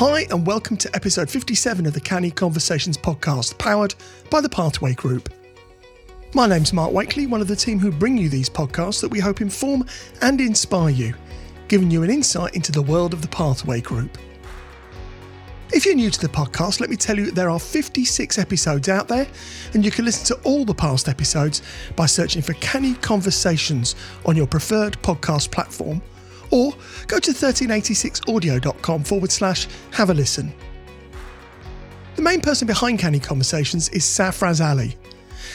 Hi, and welcome to episode 57 of the Canny Conversations podcast, powered by the Pathway Group. My name's Mark Wakely, one of the team who bring you these podcasts that we hope inform and inspire you, giving you an insight into the world of the Pathway Group. If you're new to the podcast, let me tell you there are 56 episodes out there, and you can listen to all the past episodes by searching for Canny Conversations on your preferred podcast platform or go to 1386audio.com forward slash have a listen. The main person behind Canny Conversations is Safraz Ali.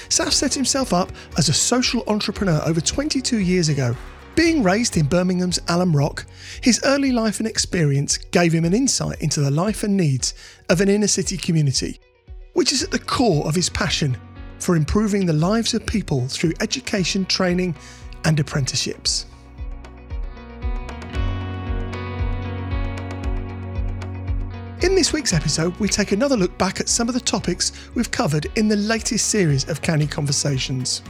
Saf set himself up as a social entrepreneur over 22 years ago. Being raised in Birmingham's Alum Rock, his early life and experience gave him an insight into the life and needs of an inner city community, which is at the core of his passion for improving the lives of people through education, training, and apprenticeships. This week's episode, we take another look back at some of the topics we've covered in the latest series of Canny Conversations.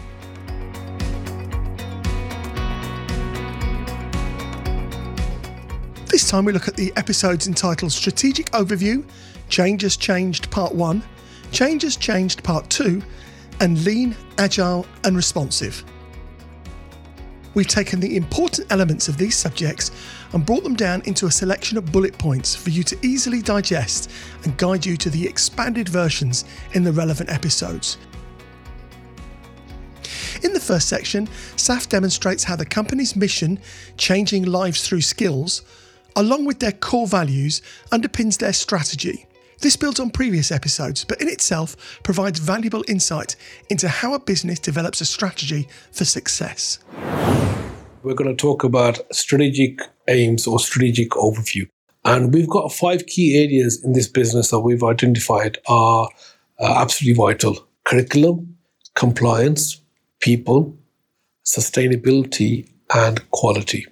This time we look at the episodes entitled Strategic Overview, Changes Changed Part 1, Changes Changed Part 2, and Lean, Agile and Responsive. We've taken the important elements of these subjects and brought them down into a selection of bullet points for you to easily digest and guide you to the expanded versions in the relevant episodes. In the first section, SAF demonstrates how the company's mission, changing lives through skills, along with their core values, underpins their strategy. This builds on previous episodes, but in itself provides valuable insight into how a business develops a strategy for success. We're going to talk about strategic aims or strategic overview. And we've got five key areas in this business that we've identified are uh, absolutely vital curriculum, compliance, people, sustainability, and quality.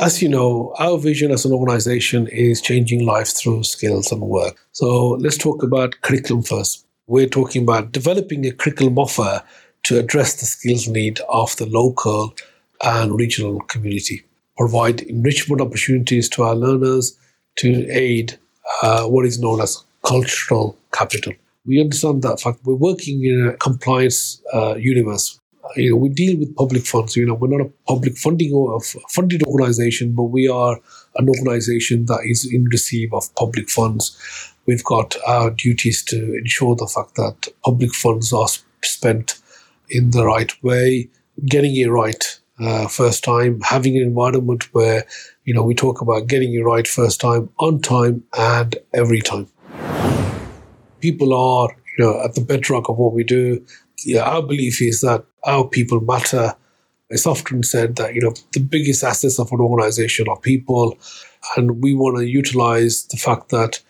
As you know, our vision as an organization is changing lives through skills and work. So let's talk about curriculum first. We're talking about developing a curriculum offer to address the skills need of the local and regional community, provide enrichment opportunities to our learners to aid uh, what is known as cultural capital. We understand that fact. We're working in a compliance uh, universe you know, we deal with public funds. You know, we're not a public funding or funded organization, but we are an organization that is in receive of public funds. We've got our duties to ensure the fact that public funds are spent in the right way, getting it right uh, first time, having an environment where you know we talk about getting it right first time, on time, and every time. People are you know at the bedrock of what we do yeah, our belief is that our people matter. It's often said that you know the biggest assets of an organization are people, and we want to utilize the fact that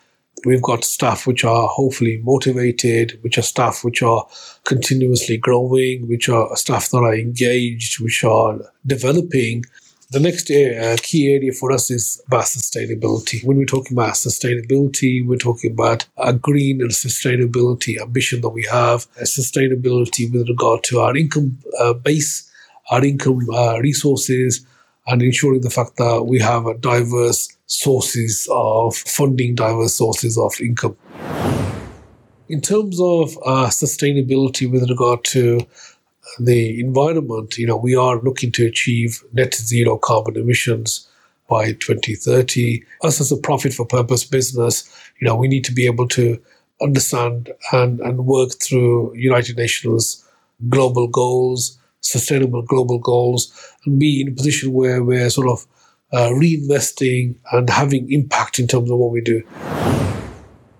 we've got staff which are hopefully motivated, which are staff which are continuously growing, which are staff that are engaged, which are developing, the next uh, key area for us is about sustainability. When we're talking about sustainability, we're talking about a green and sustainability ambition that we have, sustainability with regard to our income uh, base, our income uh, resources, and ensuring the fact that we have diverse sources of funding, diverse sources of income. In terms of uh, sustainability with regard to the environment, you know, we are looking to achieve net zero carbon emissions by 2030. Us as a profit for purpose business, you know, we need to be able to understand and, and work through United Nations global goals, sustainable global goals, and be in a position where we're sort of uh, reinvesting and having impact in terms of what we do.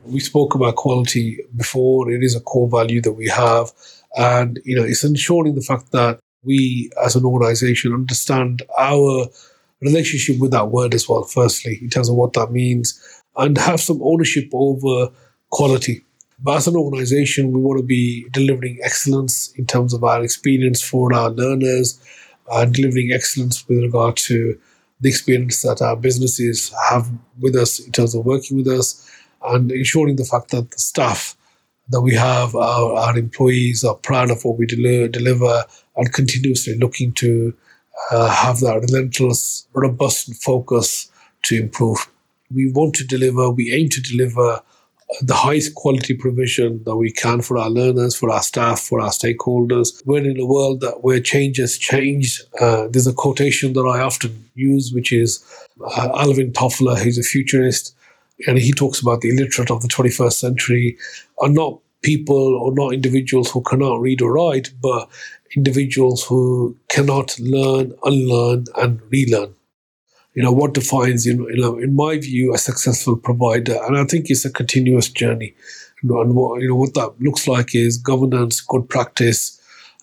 We spoke about quality before. It is a core value that we have. And, you know, it's ensuring the fact that we as an organization understand our relationship with that word as well, firstly, in terms of what that means, and have some ownership over quality. But as an organization, we want to be delivering excellence in terms of our experience for our learners, and delivering excellence with regard to the experience that our businesses have with us in terms of working with us, and ensuring the fact that the staff that we have our, our employees are proud of what we deliver, deliver and continuously looking to uh, have that relentless, robust focus to improve. We want to deliver, we aim to deliver the highest quality provision that we can for our learners, for our staff, for our stakeholders. We're in a world that where change. Uh, there's a quotation that I often use, which is uh, Alvin Toffler, who's a futurist, and he talks about the illiterate of the 21st century are not people or not individuals who cannot read or write, but individuals who cannot learn, unlearn, and relearn. You know what defines you know in my view a successful provider and i think it's a continuous journey. And what you know what that looks like is governance good practice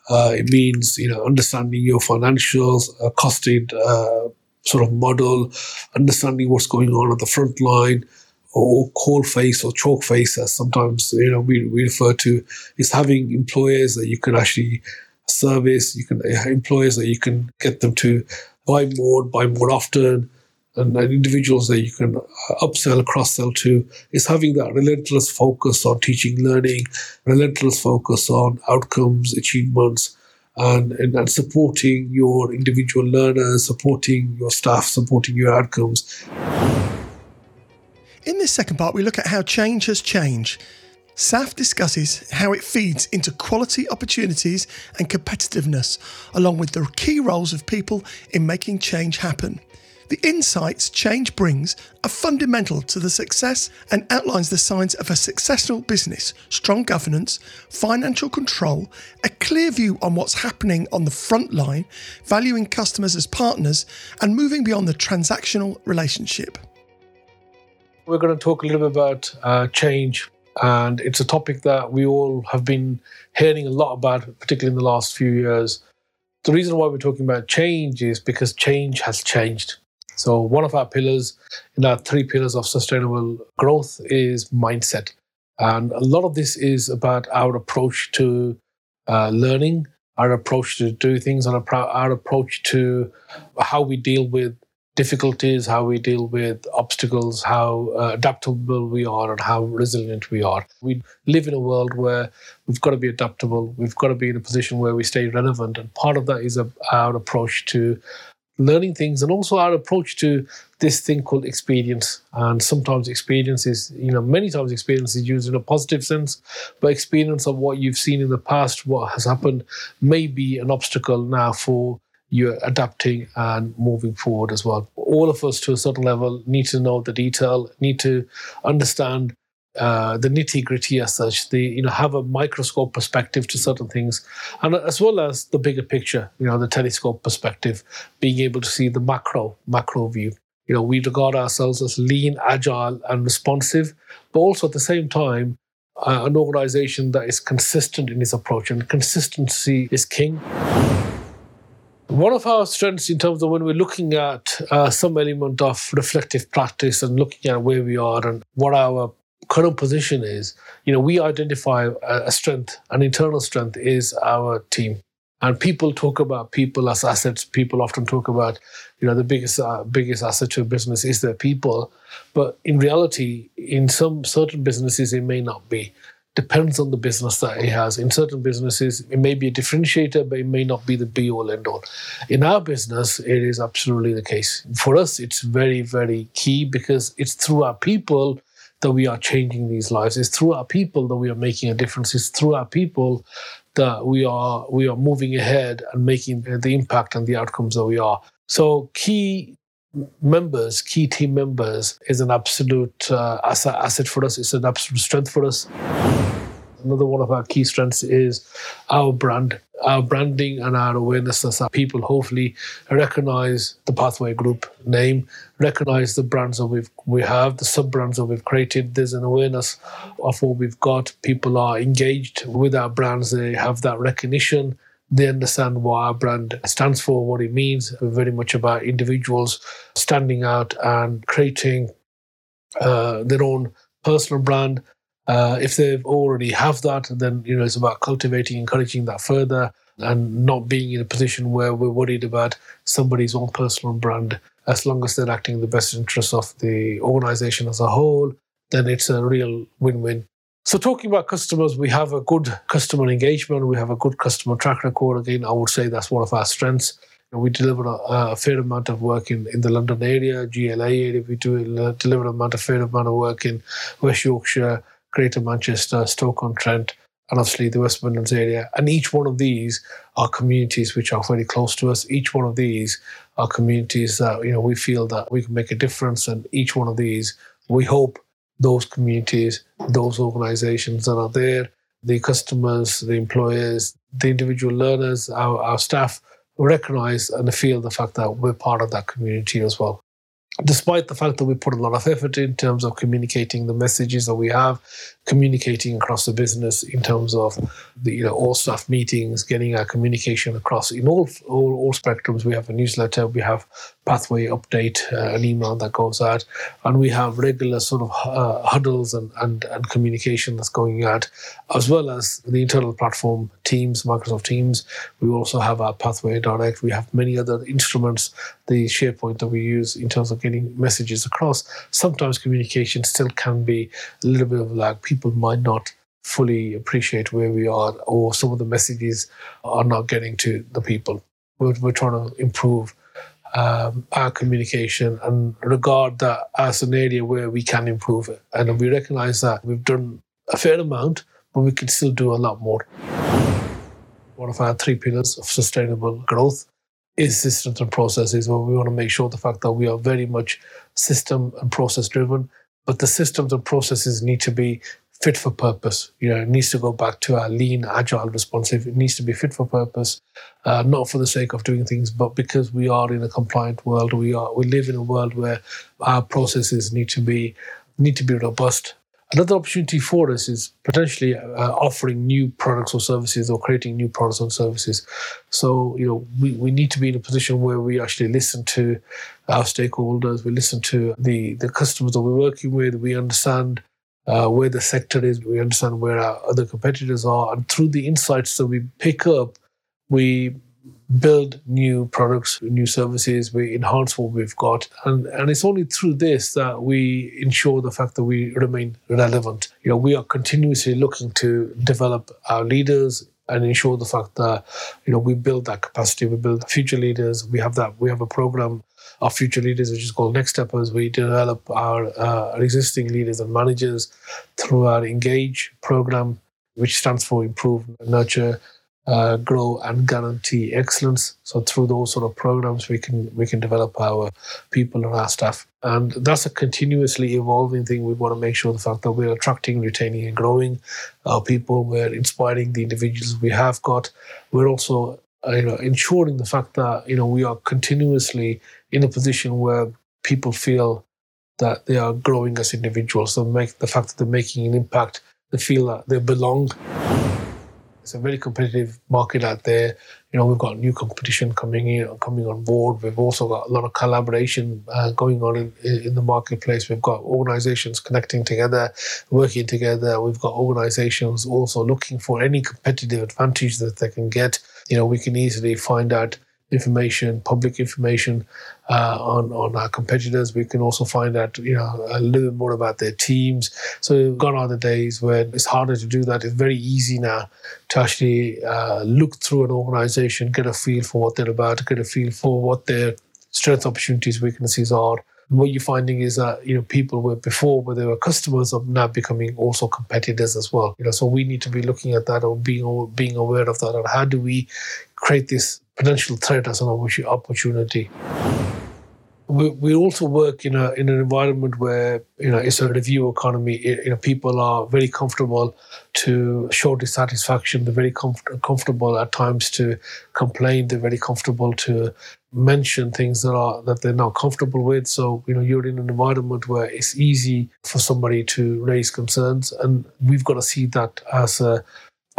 uh, it means you know understanding your financials a costed uh, sort of model understanding what's going on at the front line or coal face or chalk face as sometimes you know we, we refer to is having employers that you can actually service you can employers that you can get them to buy more, buy more often, and, and individuals that you can uh, upsell, cross sell to is having that relentless focus on teaching, learning, relentless focus on outcomes, achievements, and, and, and supporting your individual learners, supporting your staff, supporting your outcomes. In this second part, we look at how change has changed SAF discusses how it feeds into quality opportunities and competitiveness, along with the key roles of people in making change happen. The insights change brings are fundamental to the success and outlines the signs of a successful business strong governance, financial control, a clear view on what's happening on the front line, valuing customers as partners, and moving beyond the transactional relationship. We're going to talk a little bit about uh, change and it's a topic that we all have been hearing a lot about, particularly in the last few years. The reason why we're talking about change is because change has changed. So, one of our pillars in our three pillars of sustainable growth is mindset. And a lot of this is about our approach to uh, learning, our approach to do things, and our approach to how we deal with difficulties, how we deal with obstacles, how uh, adaptable we are, and how resilient we are. We live in a world where we've got to be adaptable. We've got to be in a position where we stay relevant. And part of that is a, our approach to learning things and also our approach to this thing called experience. And sometimes experience is, you know, many times experience is used in a positive sense, but experience of what you've seen in the past, what has happened, may be an obstacle now for you're adapting and moving forward as well. All of us, to a certain level, need to know the detail, need to understand uh, the nitty gritty as such. The you know have a microscope perspective to certain things, and as well as the bigger picture. You know the telescope perspective, being able to see the macro macro view. You know we regard ourselves as lean, agile, and responsive, but also at the same time. Uh, an organization that is consistent in its approach, and consistency is king. One of our strengths in terms of when we're looking at uh, some element of reflective practice and looking at where we are and what our current position is, you know, we identify a strength, an internal strength is our team. And people talk about people as assets. People often talk about, you know, the biggest uh, biggest asset to a business is their people. But in reality, in some certain businesses, it may not be depends on the business that it has. In certain businesses, it may be a differentiator, but it may not be the be all end all. In our business, it is absolutely the case. For us, it's very, very key because it's through our people that we are changing these lives. It's through our people that we are making a difference. It's through our people that we are we are moving ahead and making the impact and the outcomes that we are. So key members, key team members, is an absolute uh, asset for us. It's an absolute strength for us. Another one of our key strengths is our brand, our branding and our awareness as our people hopefully recognize the Pathway Group name, recognize the brands that we've, we have, the sub brands that we've created. There's an awareness of what we've got. People are engaged with our brands, they have that recognition they understand what our brand stands for, what it means. We're very much about individuals standing out and creating uh, their own personal brand. Uh, if they already have that, then you know it's about cultivating, encouraging that further, and not being in a position where we're worried about somebody's own personal brand. As long as they're acting in the best interest of the organization as a whole, then it's a real win-win so, talking about customers, we have a good customer engagement, we have a good customer track record. Again, I would say that's one of our strengths. We deliver a, a, fair amount of work in, in the London area, GLA area. We do uh, deliver a amount, a fair amount of work in West Yorkshire, Greater Manchester, Stoke-on-Trent, and obviously the West Midlands area. And each one of these are communities which are very close to us. Each one of these are communities that you know we feel that we can make a difference. And each one of these, we hope those communities, those organisations that are there, the customers, the employers, the individual learners, our, our staff recognise and feel the fact that we're part of that community as well despite the fact that we put a lot of effort in terms of communicating the messages that we have, communicating across the business in terms of the you know all staff meetings, getting our communication across in all all, all spectrums. We have a newsletter, we have pathway update, uh, an email that goes out, and we have regular sort of uh, huddles and, and and communication that's going out, as well as the internal platform Teams, Microsoft Teams. We also have our Pathway Direct. We have many other instruments, the SharePoint that we use in terms of getting messages across. Sometimes communication still can be a little bit of lag. People might not fully appreciate where we are, or some of the messages are not getting to the people. We're, we're trying to improve um, our communication and regard that as an area where we can improve it. And we recognize that we've done a fair amount, but we can still do a lot more. One of our three pillars of sustainable growth is systems and processes where we want to make sure the fact that we are very much system and process driven but the systems and processes need to be fit for purpose you know it needs to go back to our lean agile responsive it needs to be fit for purpose uh, not for the sake of doing things but because we are in a compliant world we are we live in a world where our processes need to be need to be robust Another opportunity for us is potentially uh, offering new products or services or creating new products and services. So, you know, we, we need to be in a position where we actually listen to our stakeholders, we listen to the, the customers that we're working with, we understand uh, where the sector is, we understand where our other competitors are. And through the insights that we pick up, we build new products, new services, we enhance what we've got. And, and it's only through this that we ensure the fact that we remain relevant. You know, we are continuously looking to develop our leaders and ensure the fact that, you know, we build that capacity, we build future leaders. We have that, we have a program of future leaders, which is called Next Steppers. We develop our, uh, our existing leaders and managers through our Engage program, which stands for Improve, Nurture, uh, grow and guarantee excellence. So through those sort of programs, we can we can develop our people and our staff, and that's a continuously evolving thing. We want to make sure the fact that we're attracting, retaining, and growing our people. We're inspiring the individuals we have got. We're also uh, you know ensuring the fact that you know we are continuously in a position where people feel that they are growing as individuals. So make the fact that they're making an impact, they feel that they belong it's a very competitive market out there. You know, we've got new competition coming in, coming on board. We've also got a lot of collaboration uh, going on in, in the marketplace. We've got organizations connecting together, working together. We've got organizations also looking for any competitive advantage that they can get. You know, we can easily find out information, public information uh, on on our competitors. We can also find out you know a little bit more about their teams. So gone are the days when it's harder to do that. It's very easy now to actually uh, look through an organization, get a feel for what they're about, get a feel for what their strengths, opportunities, weaknesses are. what you're finding is that you know people were before where they were customers are now becoming also competitors as well. You know, so we need to be looking at that or being being aware of that. And how do we create this potential threat as an opportunity. We, we also work in a in an environment where you know it's a review economy. You know, people are very comfortable to show dissatisfaction. They're very comf- comfortable at times to complain. They're very comfortable to mention things that are that they're not comfortable with. So you know, you're in an environment where it's easy for somebody to raise concerns, and we've got to see that as a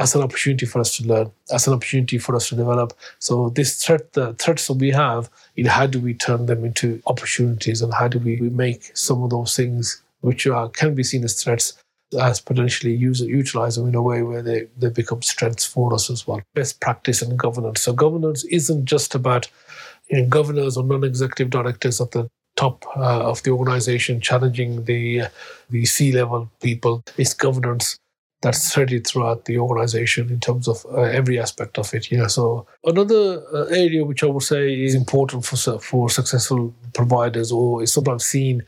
as an opportunity for us to learn, as an opportunity for us to develop. So this threat, the threats that we have, know, how do we turn them into opportunities, and how do we, make some of those things which are, can be seen as threats as potentially use utilize them in a way where they, they become strengths for us as well. Best practice in governance. So governance isn't just about you know, governors or non-executive directors at the top uh, of the organization challenging the uh, the C-level people. It's governance that's threaded throughout the organization in terms of uh, every aspect of it. Yeah. So another uh, area which I would say is important for for successful providers, or is sometimes seen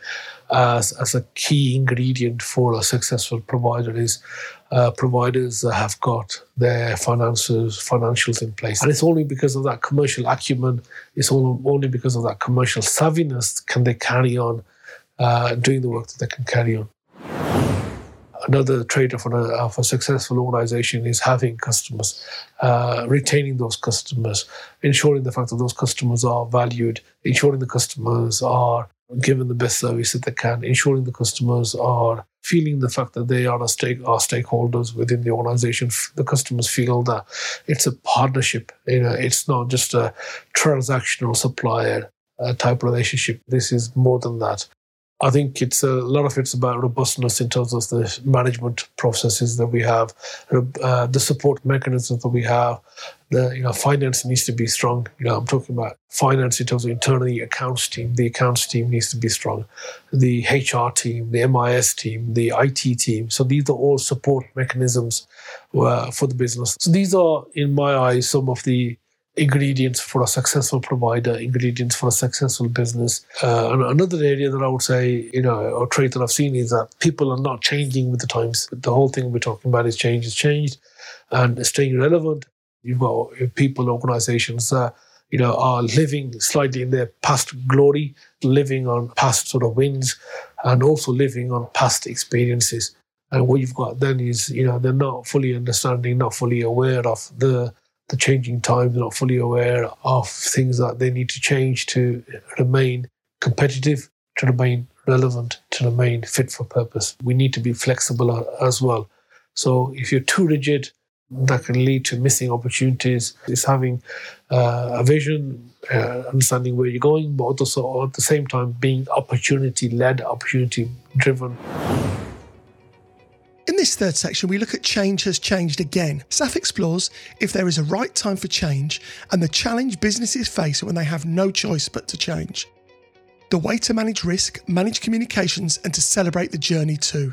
as as a key ingredient for a successful provider, is uh, providers have got their finances financials in place, and it's only because of that commercial acumen, it's only, only because of that commercial savviness can they carry on uh, doing the work that they can carry on another trait of, a, of a successful organization is having customers, uh, retaining those customers, ensuring the fact that those customers are valued, ensuring the customers are given the best service that they can, ensuring the customers are feeling the fact that they are a stake are stakeholders within the organization. The customers feel that it's a partnership. You know, it's not just a transactional supplier uh, type relationship. This is more than that. I think it's a, lot of it's about robustness in terms of the management processes that we have, uh, the support mechanisms that we have. The you know finance needs to be strong. You know I'm talking about finance in terms of internally accounts team. The accounts team needs to be strong. The HR team, the MIS team, the IT team. So these are all support mechanisms uh, for the business. So these are, in my eyes, some of the ingredients for a successful provider, ingredients for a successful business. Uh, and another area that I would say, you know, a trait that I've seen is that people are not changing with the times. The whole thing we're talking about is change, is changed, and staying relevant. You've got people, organizations that, you know, are living slightly in their past glory, living on past sort of wins, and also living on past experiences. And what you've got then is, you know, they're not fully understanding, not fully aware of the the changing times, not fully aware of things that they need to change to remain competitive, to remain relevant, to remain fit for purpose. We need to be flexible as well. So if you're too rigid, that can lead to missing opportunities. It's having uh, a vision, uh, understanding where you're going, but also at the same time being opportunity led, opportunity driven. In this third section, we look at change has changed again. SAF explores if there is a right time for change and the challenge businesses face when they have no choice but to change. The way to manage risk, manage communications, and to celebrate the journey too.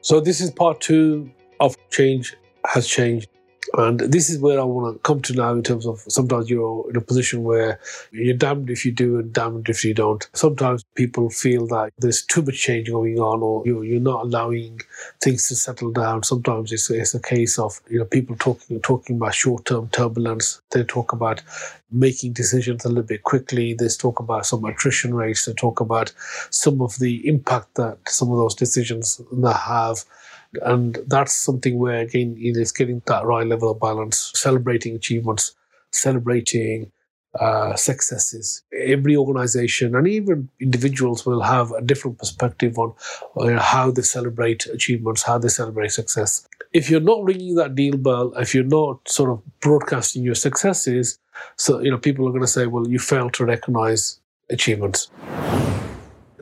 So, this is part two of Change Has Changed. And this is where I want to come to now in terms of sometimes you're in a position where you're damned if you do and damned if you don't. Sometimes people feel that there's too much change going on or you're, not allowing things to settle down. Sometimes it's, it's a case of you know people talking talking about short-term turbulence. They talk about making decisions a little bit quickly. They talk about some attrition rates. They talk about some of the impact that some of those decisions have and that's something where, again, you know, it's getting that right level of balance, celebrating achievements, celebrating uh, successes. Every organization and even individuals will have a different perspective on uh, how they celebrate achievements, how they celebrate success. If you're not ringing that deal bell, if you're not sort of broadcasting your successes, so you know people are going to say, "Well, you failed to recognize achievements."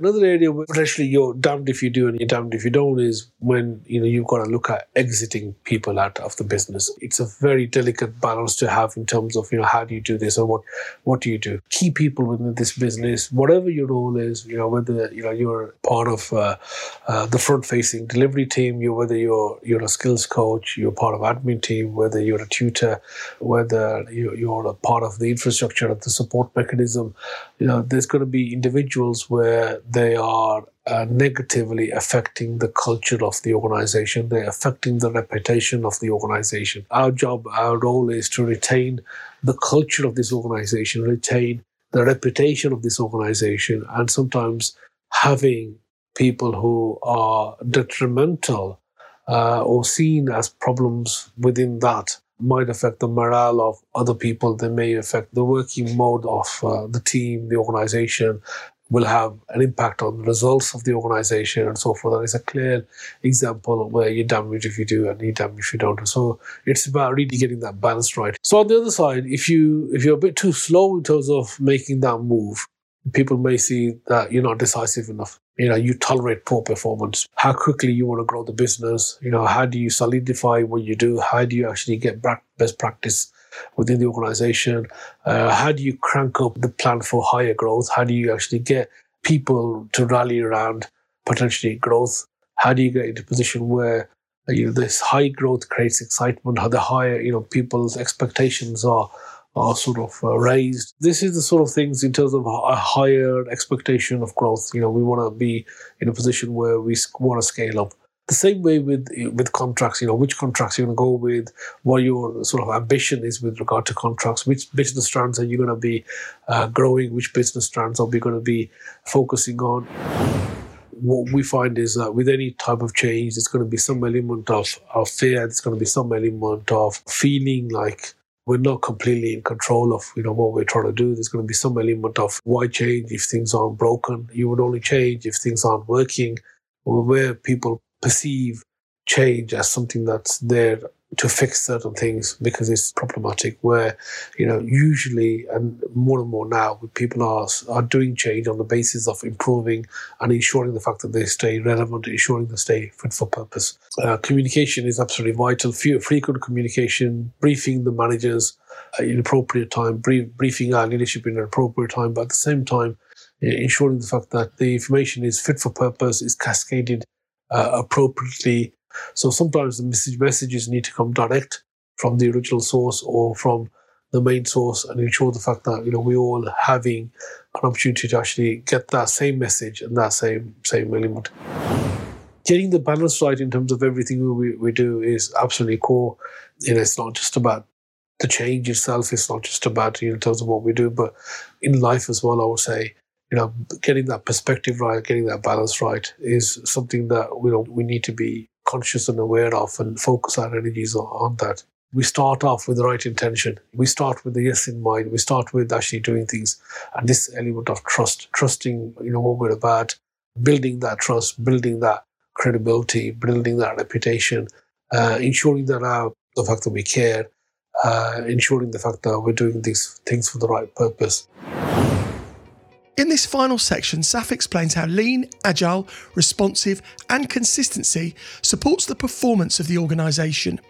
Another area where potentially you're damned if you do and you're damned if you don't is when you know you've got to look at exiting people out of the business. It's a very delicate balance to have in terms of you know how do you do this or what what do you do? Keep people within this business, whatever your role is. You know whether you know you're part of uh, uh, the front-facing delivery team, you whether you're you're a skills coach, you're part of admin team, whether you're a tutor, whether you're a part of the infrastructure of the support mechanism. You know there's going to be individuals where they are uh, negatively affecting the culture of the organization. They're affecting the reputation of the organization. Our job, our role is to retain the culture of this organization, retain the reputation of this organization, and sometimes having people who are detrimental uh, or seen as problems within that might affect the morale of other people. They may affect the working mode of uh, the team, the organization, will have an impact on the results of the organization and so forth. And it's a clear example where you're damaged if you do and you're damaged if you don't. So it's about really getting that balance right. So on the other side, if you if you're a bit too slow in terms of making that move, people may see that you're not decisive enough. You know, you tolerate poor performance. How quickly you want to grow the business. You know, how do you solidify what you do? How do you actually get best practice within the organization? Uh, how do you crank up the plan for higher growth? How do you actually get people to rally around potentially growth? How do you get into a position where you know, this high growth creates excitement. How the higher, you know, people's expectations are are sort of uh, raised. This is the sort of things in terms of a higher expectation of growth. You know, we want to be in a position where we want to scale up. The same way with with contracts, you know, which contracts you're going to go with, what your sort of ambition is with regard to contracts, which business strands are you going to be uh, growing, which business strands are we going to be focusing on what we find is that with any type of change, there's going to be some element of, of fear. There's going to be some element of feeling like we're not completely in control of you know what we're trying to do. There's going to be some element of why change if things aren't broken. You would only change if things aren't working, or where people perceive change as something that's there to fix certain things because it's problematic where you know usually and more and more now people are are doing change on the basis of improving and ensuring the fact that they stay relevant ensuring they stay fit for purpose. Uh, communication is absolutely vital. Frequent communication briefing the managers in appropriate time brief, briefing our leadership in an appropriate time but at the same time ensuring the fact that the information is fit for purpose is cascaded uh, appropriately so sometimes the message messages need to come direct from the original source or from the main source and ensure the fact that you know we all having an opportunity to actually get that same message and that same same element. Getting the balance right in terms of everything we, we do is absolutely core. You know, it's not just about the change itself. It's not just about you know, in terms of what we do, but in life as well. I would say you know, getting that perspective right, getting that balance right is something that you know we need to be conscious and aware of and focus our energies on that. We start off with the right intention. We start with the yes in mind. We start with actually doing things. And this element of trust, trusting, you know, what we're about, building that trust, building that credibility, building that reputation, uh, ensuring that our, the fact that we care, uh, ensuring the fact that we're doing these things for the right purpose. In this final section, Saf explains how lean, agile, responsive, and consistency supports the performance of the organisation.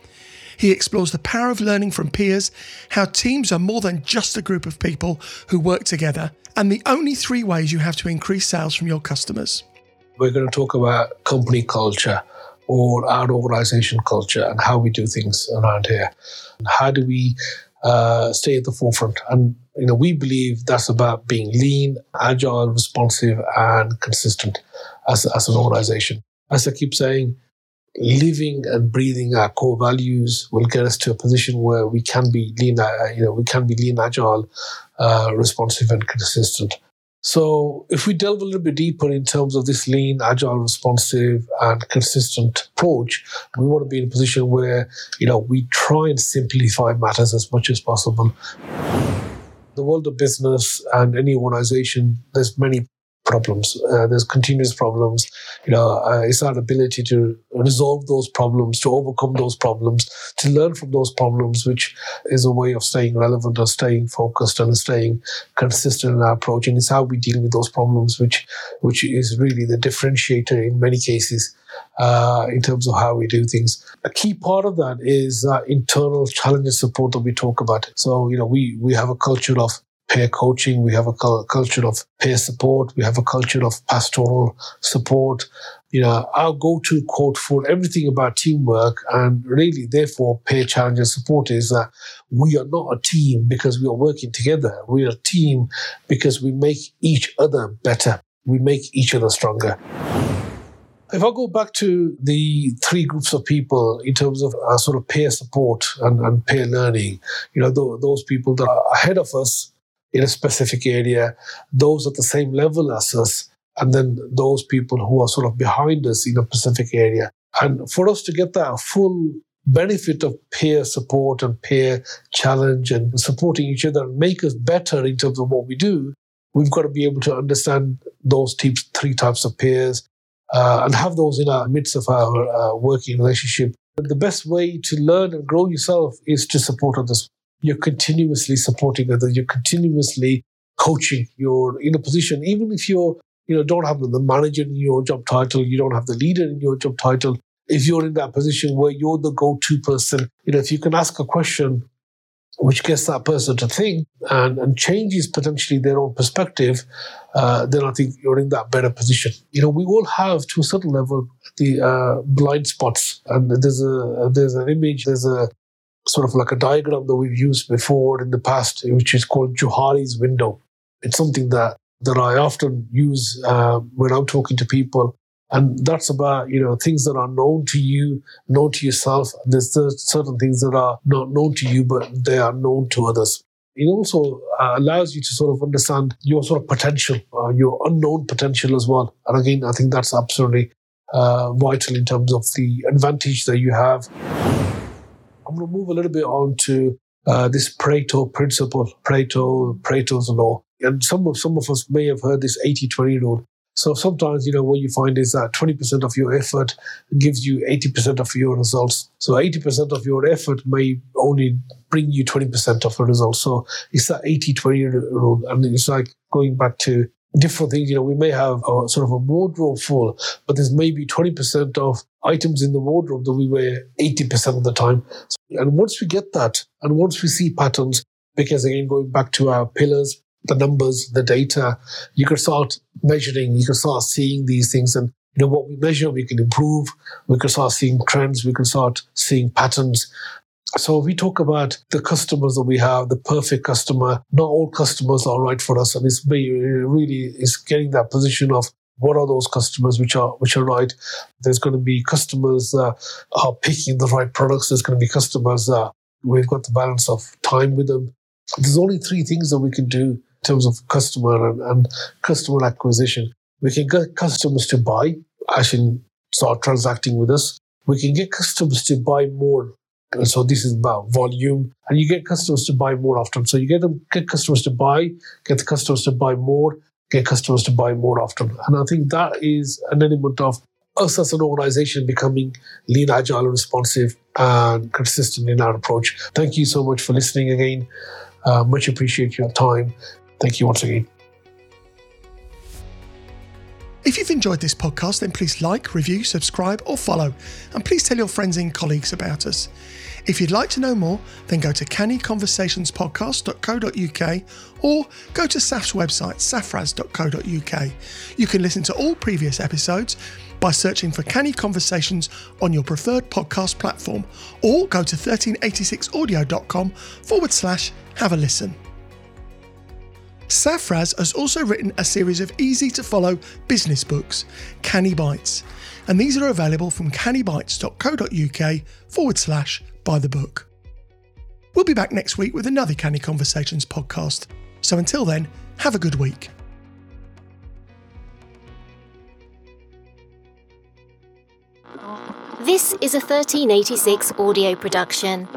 He explores the power of learning from peers, how teams are more than just a group of people who work together, and the only three ways you have to increase sales from your customers. We're going to talk about company culture or our organisation culture and how we do things around here. How do we uh, stay at the forefront? And you know, we believe that's about being lean, agile, responsive, and consistent as, as an organization. As I keep saying, living and breathing our core values will get us to a position where we can be lean, uh, you know, we can be lean, agile, uh, responsive, and consistent. So, if we delve a little bit deeper in terms of this lean, agile, responsive, and consistent approach, we want to be in a position where you know we try and simplify matters as much as possible. The world of business and any organization, there's many problems. Uh, there's continuous problems. You know, uh, it's our ability to resolve those problems, to overcome those problems, to learn from those problems, which is a way of staying relevant or staying focused and staying consistent in our approach. And it's how we deal with those problems, which which is really the differentiator in many cases. Uh, in terms of how we do things. A key part of that is uh, internal challenge and support that we talk about. So, you know, we, we have a culture of peer coaching. We have a culture of peer support. We have a culture of pastoral support. You know, our go-to quote for everything about teamwork and really, therefore, peer challenge and support is that we are not a team because we are working together. We are a team because we make each other better. We make each other stronger. If I go back to the three groups of people in terms of uh, sort of peer support and, and peer learning, you know, th- those people that are ahead of us in a specific area, those at the same level as us, and then those people who are sort of behind us in a specific area. And for us to get that full benefit of peer support and peer challenge and supporting each other and make us better in terms of what we do, we've got to be able to understand those types, three types of peers uh, and have those in our midst of our uh, working relationship. The best way to learn and grow yourself is to support others you're continuously supporting others, you're continuously coaching, you're in a position, even if you're, you know, don't have the manager in your job title, you don't have the leader in your job title, if you're in that position where you're the go-to person, you know, if you can ask a question which gets that person to think and, and changes potentially their own perspective, uh, then I think you're in that better position. You know, we all have to a certain level the uh, blind spots, and there's a there's an image, there's a sort of like a diagram that we've used before in the past, which is called Johari's window. It's something that that I often use uh, when I'm talking to people and that's about, you know, things that are known to you, known to yourself. There's certain things that are not known to you, but they are known to others. It also uh, allows you to sort of understand your sort of potential, uh, your unknown potential as well. And again, I think that's absolutely uh, vital in terms of the advantage that you have. I'm going to move a little bit on to uh, this Pareto principle, Pareto, Pareto's law. And some of, some of us may have heard this 80 20 rule. So sometimes, you know, what you find is that 20% of your effort gives you 80% of your results. So 80% of your effort may only bring you 20% of the results. So it's that 80 20 rule. And it's like going back to different things. You know, we may have a sort of a wardrobe full, but there's maybe 20% of items in the wardrobe that we wear 80% of the time. And once we get that, and once we see patterns, because again, going back to our pillars, the numbers, the data, you can start measuring, you can start seeing these things. And you know what we measure, we can improve, we can start seeing trends, we can start seeing patterns. So we talk about the customers that we have, the perfect customer. Not all customers are right for us, and it's really is getting that position of what are those customers which are which are right. There's going to be customers that are picking the right products. There's going to be customers that we've got the balance of time with them. There's only three things that we can do in terms of customer and, and customer acquisition. We can get customers to buy, actually start transacting with us. We can get customers to buy more. So this is about volume, and you get customers to buy more often. So you get them, get customers to buy, get the customers to buy more, get customers to buy more often. And I think that is an element of us as an organization becoming lean, agile, and responsive and consistent in our approach. Thank you so much for listening again. Uh, much appreciate your time. Thank you once again. If you've enjoyed this podcast, then please like, review, subscribe, or follow, and please tell your friends and colleagues about us. If you'd like to know more, then go to cannyconversationspodcast.co.uk or go to SAF's website, safraz.co.uk. You can listen to all previous episodes by searching for Canny Conversations on your preferred podcast platform or go to 1386audio.com forward slash have a listen. Safraz has also written a series of easy to follow business books, Canny Bites, and these are available from cannybites.co.uk forward slash buy the book. We'll be back next week with another Canny Conversations podcast. So until then, have a good week. This is a 1386 audio production.